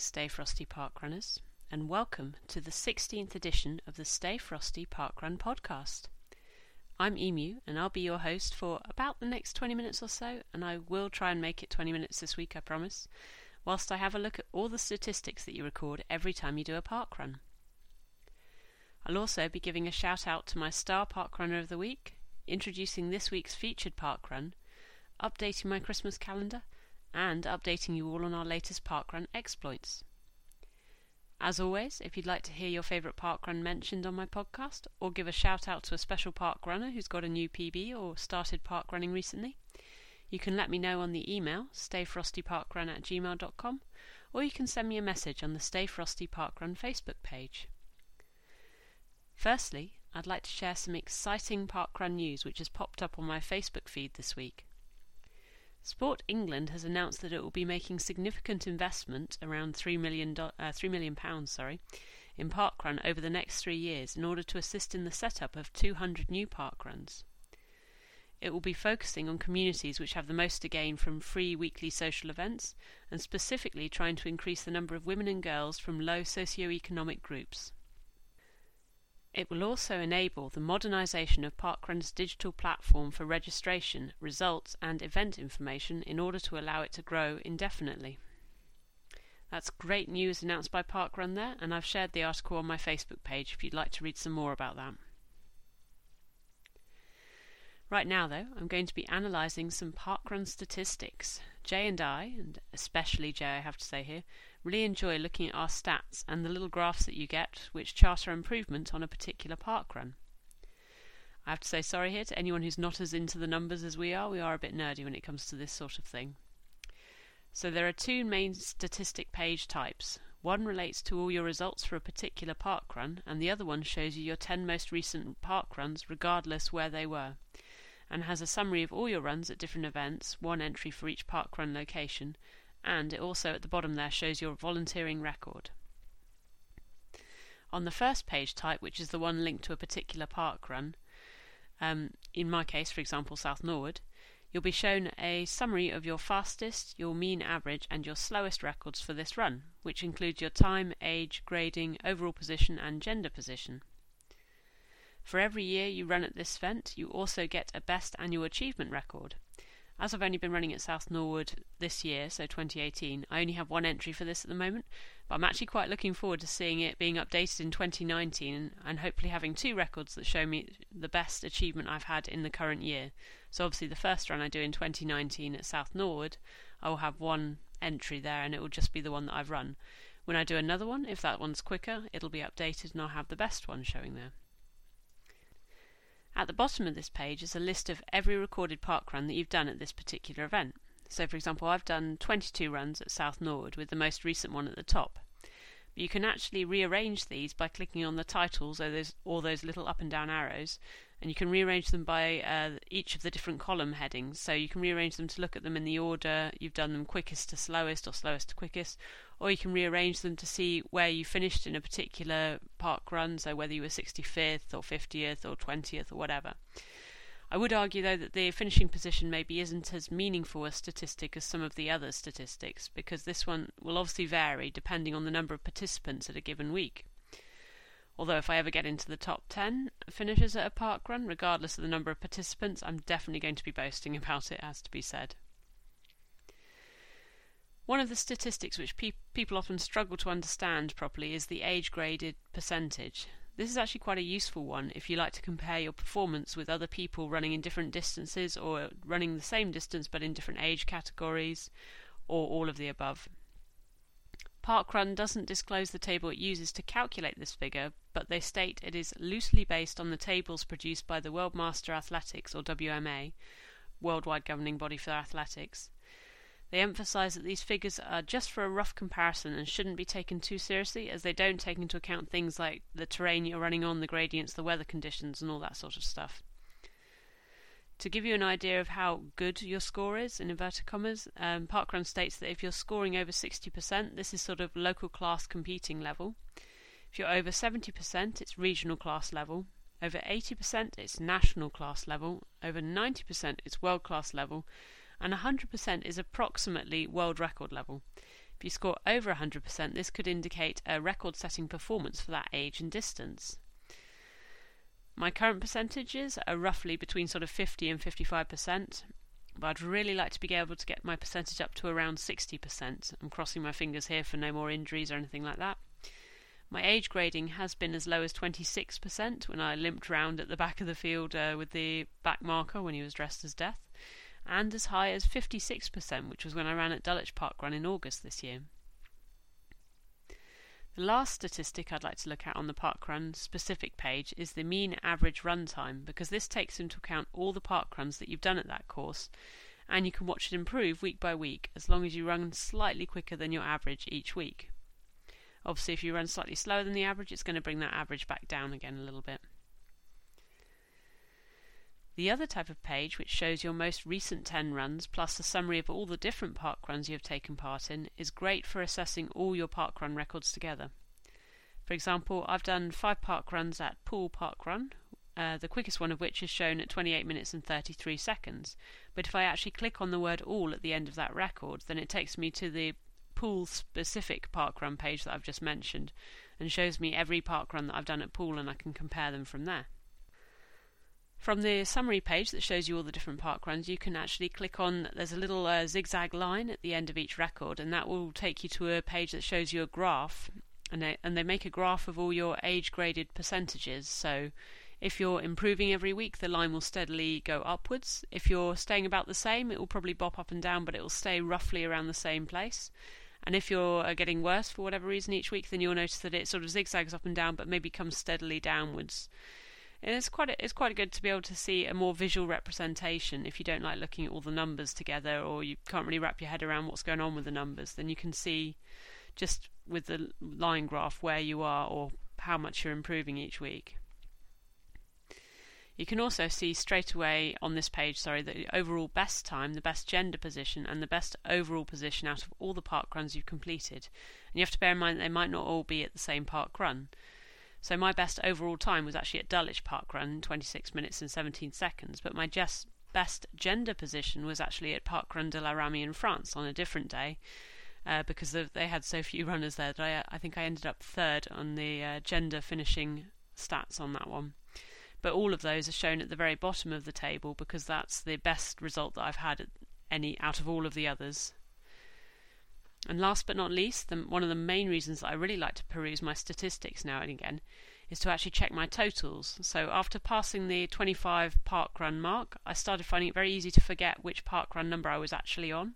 Stay Frosty Parkrunners, and welcome to the 16th edition of the Stay Frosty Parkrun podcast. I'm Emu, and I'll be your host for about the next 20 minutes or so, and I will try and make it 20 minutes this week, I promise, whilst I have a look at all the statistics that you record every time you do a parkrun. I'll also be giving a shout out to my star parkrunner of the week, introducing this week's featured parkrun, updating my Christmas calendar, and updating you all on our latest parkrun exploits. As always, if you'd like to hear your favourite parkrun mentioned on my podcast, or give a shout out to a special parkrunner who's got a new PB or started parkrunning recently, you can let me know on the email stayfrostyparkrun at gmail.com, or you can send me a message on the Stay Frosty Parkrun Facebook page. Firstly, I'd like to share some exciting parkrun news which has popped up on my Facebook feed this week. Sport England has announced that it will be making significant investment, around three million, uh, three million pounds, sorry, in parkrun over the next three years in order to assist in the setup of 200 new parkruns. It will be focusing on communities which have the most to gain from free weekly social events, and specifically trying to increase the number of women and girls from low socio-economic groups. It will also enable the modernisation of Parkrun's digital platform for registration, results, and event information in order to allow it to grow indefinitely. That's great news announced by Parkrun there, and I've shared the article on my Facebook page if you'd like to read some more about that. Right now, though, I'm going to be analysing some parkrun statistics. Jay and I, and especially Jay, I have to say here, really enjoy looking at our stats and the little graphs that you get which chart our improvement on a particular park run. I have to say sorry here to anyone who's not as into the numbers as we are. We are a bit nerdy when it comes to this sort of thing. So there are two main statistic page types. One relates to all your results for a particular park run, and the other one shows you your 10 most recent park runs, regardless where they were, and has a summary of all your runs at different events, one entry for each park run location, and it also at the bottom there shows your volunteering record. On the first page type, which is the one linked to a particular park run, um, in my case, for example, South Norwood, you'll be shown a summary of your fastest, your mean average, and your slowest records for this run, which includes your time, age, grading, overall position, and gender position. For every year you run at this event, you also get a best annual achievement record, as I've only been running at South Norwood this year, so 2018, I only have one entry for this at the moment, but I'm actually quite looking forward to seeing it being updated in 2019 and hopefully having two records that show me the best achievement I've had in the current year. So, obviously, the first run I do in 2019 at South Norwood, I will have one entry there and it will just be the one that I've run. When I do another one, if that one's quicker, it'll be updated and I'll have the best one showing there. At the bottom of this page is a list of every recorded parkrun that you've done at this particular event. So, for example, I've done 22 runs at South Norwood with the most recent one at the top. You can actually rearrange these by clicking on the titles or those, or those little up and down arrows and you can rearrange them by uh, each of the different column headings. So you can rearrange them to look at them in the order you've done them quickest to slowest or slowest to quickest, or you can rearrange them to see where you finished in a particular park run, so whether you were 65th or 50th or 20th or whatever. I would argue, though, that the finishing position maybe isn't as meaningful a statistic as some of the other statistics, because this one will obviously vary depending on the number of participants at a given week. Although, if I ever get into the top 10 finishers at a park run, regardless of the number of participants, I'm definitely going to be boasting about it, as to be said. One of the statistics which pe- people often struggle to understand properly is the age graded percentage. This is actually quite a useful one if you like to compare your performance with other people running in different distances or running the same distance but in different age categories or all of the above. Parkrun doesn't disclose the table it uses to calculate this figure, but they state it is loosely based on the tables produced by the World Master Athletics, or WMA, worldwide governing body for athletics. They emphasise that these figures are just for a rough comparison and shouldn't be taken too seriously, as they don't take into account things like the terrain you're running on, the gradients, the weather conditions, and all that sort of stuff. To give you an idea of how good your score is, in inverted commas, um, Parkrun states that if you're scoring over 60%, this is sort of local class competing level. If you're over 70%, it's regional class level. Over 80%, it's national class level. Over 90%, it's world class level. And 100% is approximately world record level. If you score over 100%, this could indicate a record setting performance for that age and distance. My current percentages are roughly between sort of 50 and 55%, but I'd really like to be able to get my percentage up to around 60%. I'm crossing my fingers here for no more injuries or anything like that. My age grading has been as low as 26% when I limped round at the back of the field uh, with the back marker when he was dressed as Death, and as high as 56%, which was when I ran at Dulwich Park Run in August this year. The last statistic I'd like to look at on the parkrun specific page is the mean average run time because this takes into account all the parkruns that you've done at that course and you can watch it improve week by week as long as you run slightly quicker than your average each week. Obviously, if you run slightly slower than the average, it's going to bring that average back down again a little bit. The other type of page, which shows your most recent 10 runs plus a summary of all the different park runs you have taken part in, is great for assessing all your park run records together. For example, I've done five park runs at Poole Park Run, uh, the quickest one of which is shown at 28 minutes and 33 seconds. But if I actually click on the word all at the end of that record, then it takes me to the Poole specific parkrun page that I've just mentioned and shows me every parkrun that I've done at Poole and I can compare them from there. From the summary page that shows you all the different park runs, you can actually click on there's a little uh, zigzag line at the end of each record, and that will take you to a page that shows you a graph. And they, and they make a graph of all your age graded percentages. So if you're improving every week, the line will steadily go upwards. If you're staying about the same, it will probably bop up and down, but it will stay roughly around the same place. And if you're uh, getting worse for whatever reason each week, then you'll notice that it sort of zigzags up and down, but maybe comes steadily downwards. And it's quite a, it's quite good to be able to see a more visual representation. If you don't like looking at all the numbers together, or you can't really wrap your head around what's going on with the numbers, then you can see just with the line graph where you are or how much you're improving each week. You can also see straight away on this page, sorry, the overall best time, the best gender position, and the best overall position out of all the park runs you've completed. And you have to bear in mind that they might not all be at the same park run. So my best overall time was actually at Dulwich Park Run, 26 minutes and 17 seconds, but my just best gender position was actually at Park Run de la Ramée in France on a different day. Uh, because they had so few runners there that I, I think I ended up third on the uh, gender finishing stats on that one but all of those are shown at the very bottom of the table because that's the best result that I've had any out of all of the others. And last but not least, the, one of the main reasons that I really like to peruse my statistics now and again is to actually check my totals. So after passing the 25 park run mark, I started finding it very easy to forget which park run number I was actually on.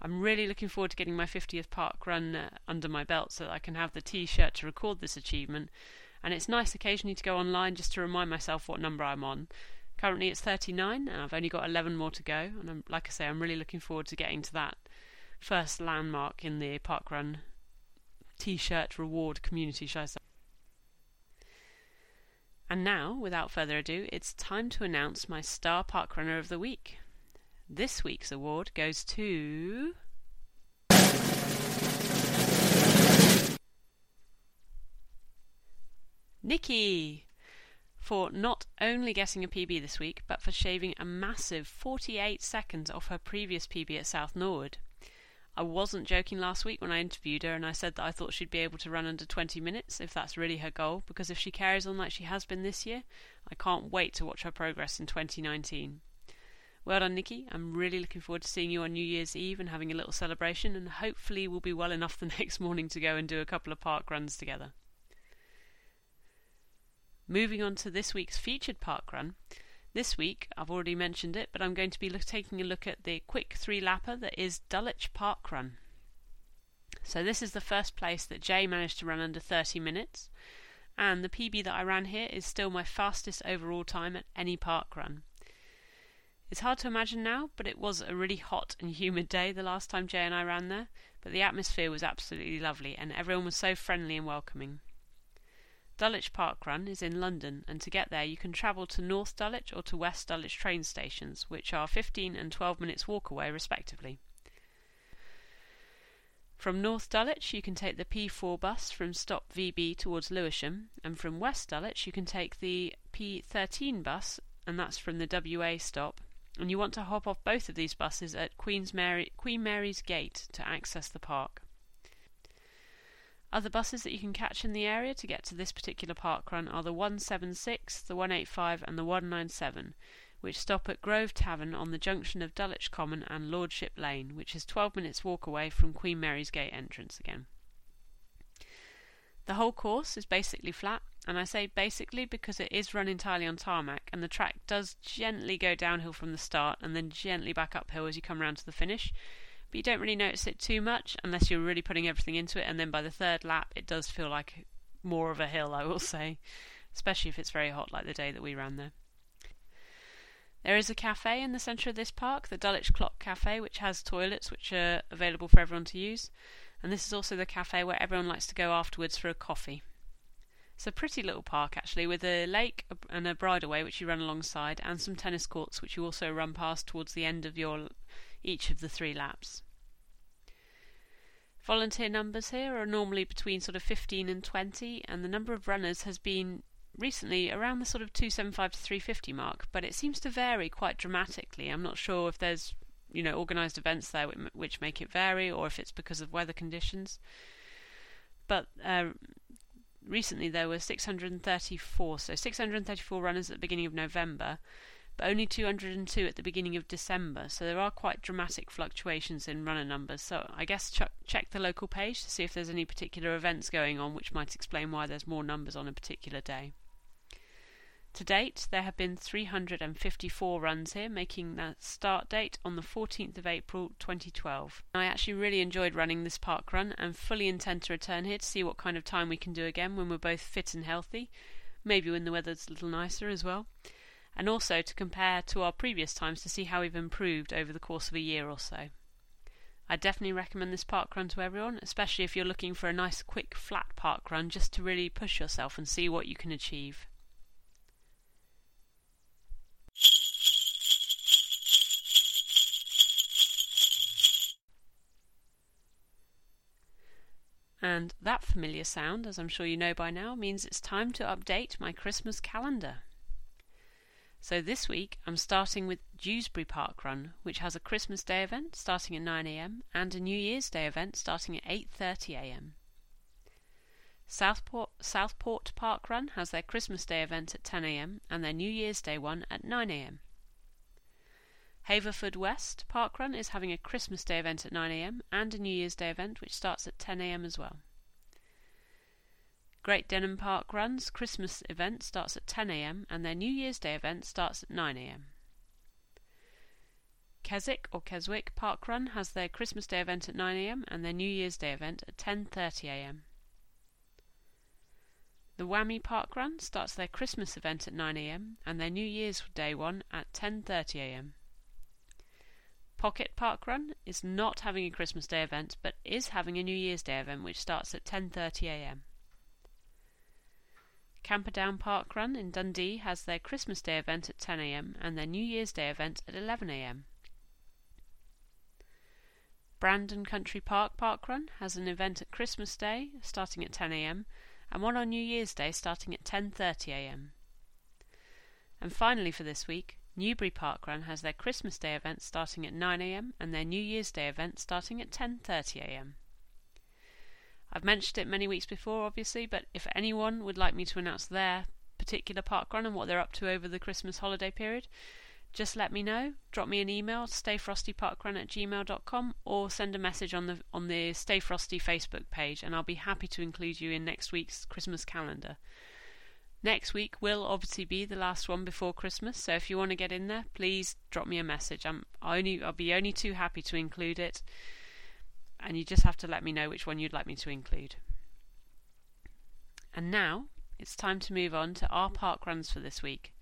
I'm really looking forward to getting my 50th park run uh, under my belt so that I can have the t shirt to record this achievement and it's nice occasionally to go online just to remind myself what number I'm on. Currently it's 39, and I've only got 11 more to go, and I'm, like I say, I'm really looking forward to getting to that first landmark in the parkrun t-shirt reward community, shall I say. And now, without further ado, it's time to announce my Star Parkrunner of the Week. This week's award goes to Nikki for not only getting a PB this week, but for shaving a massive 48 seconds off her previous PB at South Norwood. I wasn't joking last week when I interviewed her and I said that I thought she'd be able to run under 20 minutes if that's really her goal, because if she carries on like she has been this year, I can't wait to watch her progress in 2019. Well done, Nikki. I'm really looking forward to seeing you on New Year's Eve and having a little celebration, and hopefully we'll be well enough the next morning to go and do a couple of park runs together. Moving on to this week's featured park run. This week, I've already mentioned it, but I'm going to be look, taking a look at the quick three lapper that is Dulwich Park Run. So, this is the first place that Jay managed to run under 30 minutes, and the PB that I ran here is still my fastest overall time at any park run. It's hard to imagine now, but it was a really hot and humid day the last time Jay and I ran there, but the atmosphere was absolutely lovely, and everyone was so friendly and welcoming. Dulwich Park Run is in London, and to get there you can travel to North Dulwich or to West Dulwich train stations, which are 15 and 12 minutes walk away respectively. From North Dulwich you can take the P4 bus from stop VB towards Lewisham, and from West Dulwich you can take the P13 bus, and that's from the WA stop. And you want to hop off both of these buses at Queen's Mary, Queen Mary's Gate to access the park. Other buses that you can catch in the area to get to this particular park run are the 176, the 185, and the 197, which stop at Grove Tavern on the junction of Dulwich Common and Lordship Lane, which is 12 minutes' walk away from Queen Mary's Gate entrance again. The whole course is basically flat, and I say basically because it is run entirely on tarmac, and the track does gently go downhill from the start and then gently back uphill as you come round to the finish. But you don't really notice it too much unless you're really putting everything into it, and then by the third lap, it does feel like more of a hill, I will say, especially if it's very hot like the day that we ran there. There is a cafe in the centre of this park, the Dulwich Clock Cafe, which has toilets which are available for everyone to use, and this is also the cafe where everyone likes to go afterwards for a coffee. It's a pretty little park actually, with a lake and a bridleway which you run alongside, and some tennis courts which you also run past towards the end of your each of the three laps. Volunteer numbers here are normally between sort of 15 and 20, and the number of runners has been recently around the sort of 275 to 350 mark, but it seems to vary quite dramatically. I'm not sure if there's you know organised events there which make it vary, or if it's because of weather conditions. But uh, recently there were 634, so 634 runners at the beginning of November, but only 202 at the beginning of December. So there are quite dramatic fluctuations in runner numbers. So I guess ch- check the local page to see if there's any particular events going on which might explain why there's more numbers on a particular day. To date, there have been 354 runs here, making the start date on the 14th of April 2012. I actually really enjoyed running this park run and fully intend to return here to see what kind of time we can do again when we're both fit and healthy, maybe when the weather's a little nicer as well, and also to compare to our previous times to see how we've improved over the course of a year or so. I definitely recommend this park run to everyone, especially if you're looking for a nice quick flat park run just to really push yourself and see what you can achieve. And that familiar sound, as I'm sure you know by now, means it's time to update my Christmas calendar. So this week I'm starting with Dewsbury Park Run, which has a Christmas Day event starting at 9am and a New Year's Day event starting at 8.30am. Southport, Southport Park Run has their Christmas Day event at 10am and their New Year's Day one at 9am. Haverfordwest Parkrun is having a Christmas Day event at 9am and a New Year's Day event which starts at 10am as well. Great Denham Park Run's Christmas event starts at 10am and their New Year's Day event starts at 9am. Keswick or Keswick Park Run has their Christmas Day event at 9am and their New Year's Day event at 10.30am. The Whammy Park Run starts their Christmas event at 9am and their New Year's Day one at 10.30am. Pocket Park Run is not having a Christmas Day event, but is having a New Year's Day event which starts at 10:30 a.m. Camperdown Park Run in Dundee has their Christmas Day event at 10 a.m. and their New Year's Day event at 11 a.m. Brandon Country Park Park Run has an event at Christmas Day starting at 10 a.m. and one on New Year's Day starting at 10:30 a.m. And finally for this week, Newbury Park Run has their Christmas Day event starting at 9am and their New Year's Day event starting at 10.30am. I've mentioned it many weeks before, obviously, but if anyone would like me to announce their particular park run and what they're up to over the Christmas holiday period, just let me know. Drop me an email, stayfrostyparkrun at gmail.com, or send a message on the on the Stay Frosty Facebook page, and I'll be happy to include you in next week's Christmas calendar. Next week will obviously be the last one before Christmas, so if you want to get in there, please drop me a message. I'm only I'll be only too happy to include it, and you just have to let me know which one you'd like me to include. And now it's time to move on to our park runs for this week.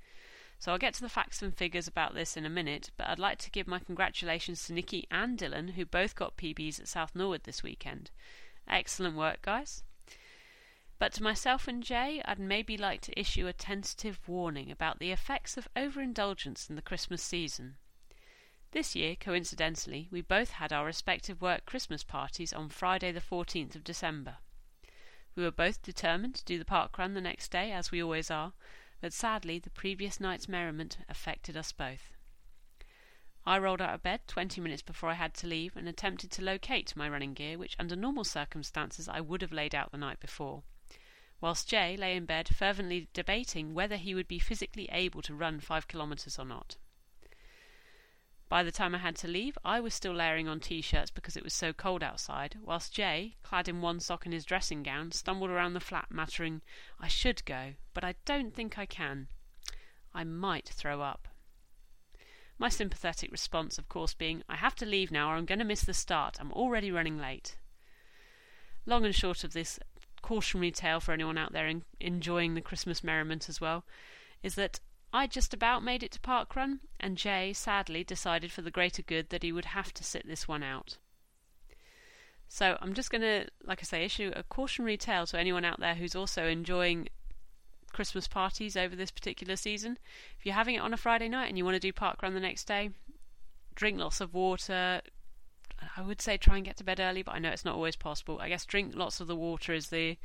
So I'll get to the facts and figures about this in a minute, but I'd like to give my congratulations to Nikki and Dylan, who both got PBs at South Norwood this weekend. Excellent work, guys. But to myself and Jay, I'd maybe like to issue a tentative warning about the effects of overindulgence in the Christmas season. This year, coincidentally, we both had our respective work Christmas parties on Friday the 14th of December. We were both determined to do the park run the next day, as we always are, but sadly the previous night's merriment affected us both. I rolled out of bed 20 minutes before I had to leave and attempted to locate my running gear, which under normal circumstances I would have laid out the night before, whilst Jay lay in bed fervently debating whether he would be physically able to run five kilometres or not. By the time I had to leave, I was still layering on t shirts because it was so cold outside, whilst Jay, clad in one sock and his dressing gown, stumbled around the flat, muttering, I should go, but I don't think I can. I might throw up. My sympathetic response, of course, being, I have to leave now or I'm going to miss the start. I'm already running late. Long and short of this cautionary tale for anyone out there in, enjoying the Christmas merriment as well is that I just about made it to parkrun, and Jay sadly decided for the greater good that he would have to sit this one out. So I'm just going to, like I say, issue a cautionary tale to anyone out there who's also enjoying Christmas parties over this particular season. If you're having it on a Friday night and you want to do parkrun the next day, drink lots of water. I would say try and get to bed early, but I know it's not always possible. I guess drink lots of the water is the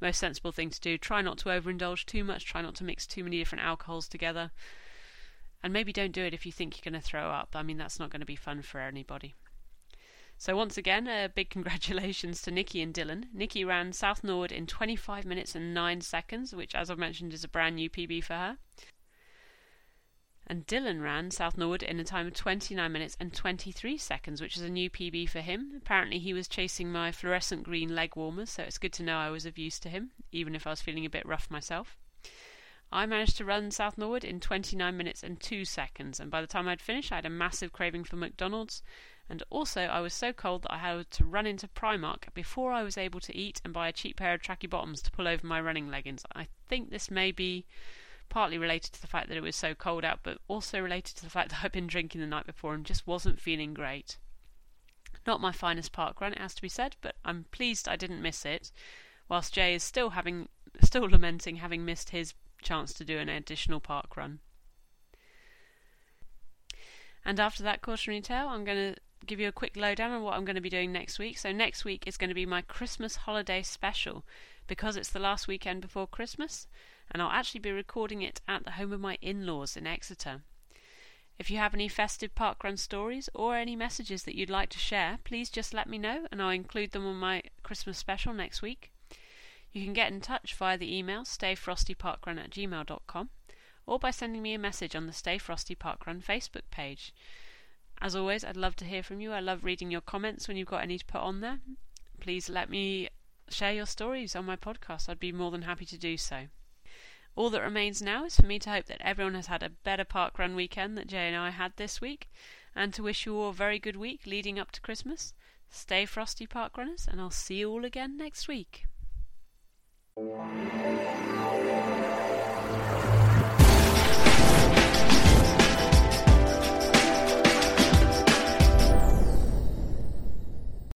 most sensible thing to do. Try not to overindulge too much, try not to mix too many different alcohols together. And maybe don't do it if you think you're going to throw up. I mean, that's not going to be fun for anybody. So, once again, a big congratulations to Nikki and Dylan. Nikki ran South Norwood in 25 minutes and 9 seconds, which, as I've mentioned, is a brand new PB for her. And Dylan ran South Norwood in a time of 29 minutes and 23 seconds, which is a new PB for him. Apparently, he was chasing my fluorescent green leg warmers, so it's good to know I was of use to him, even if I was feeling a bit rough myself. I managed to run South Norwood in 29 minutes and 2 seconds, and by the time I'd finished, I had a massive craving for McDonald's, and also I was so cold that I had to run into Primark before I was able to eat and buy a cheap pair of tracky bottoms to pull over my running leggings. I think this may be partly related to the fact that it was so cold out, but also related to the fact that I'd been drinking the night before and just wasn't feeling great. Not my finest park run, it has to be said, but I'm pleased I didn't miss it. Whilst Jay is still having, still lamenting having missed his chance to do an additional park run. And after that cautionary tale, I'm going to give you a quick lowdown on what I'm going to be doing next week. So, next week is going to be my Christmas holiday special because it's the last weekend before Christmas and I'll actually be recording it at the home of my in laws in Exeter. If you have any festive parkrun stories or any messages that you'd like to share, please just let me know and I'll include them on my Christmas special next week. You can get in touch via the email stayfrostyparkrun at gmail.com or by sending me a message on the Stay Frosty Parkrun Facebook page. As always, I'd love to hear from you. I love reading your comments when you've got any to put on there. Please let me share your stories on my podcast. I'd be more than happy to do so. All that remains now is for me to hope that everyone has had a better park run weekend that Jay and I had this week, and to wish you all a very good week leading up to Christmas. Stay frosty, park runners, and I'll see you all again next week.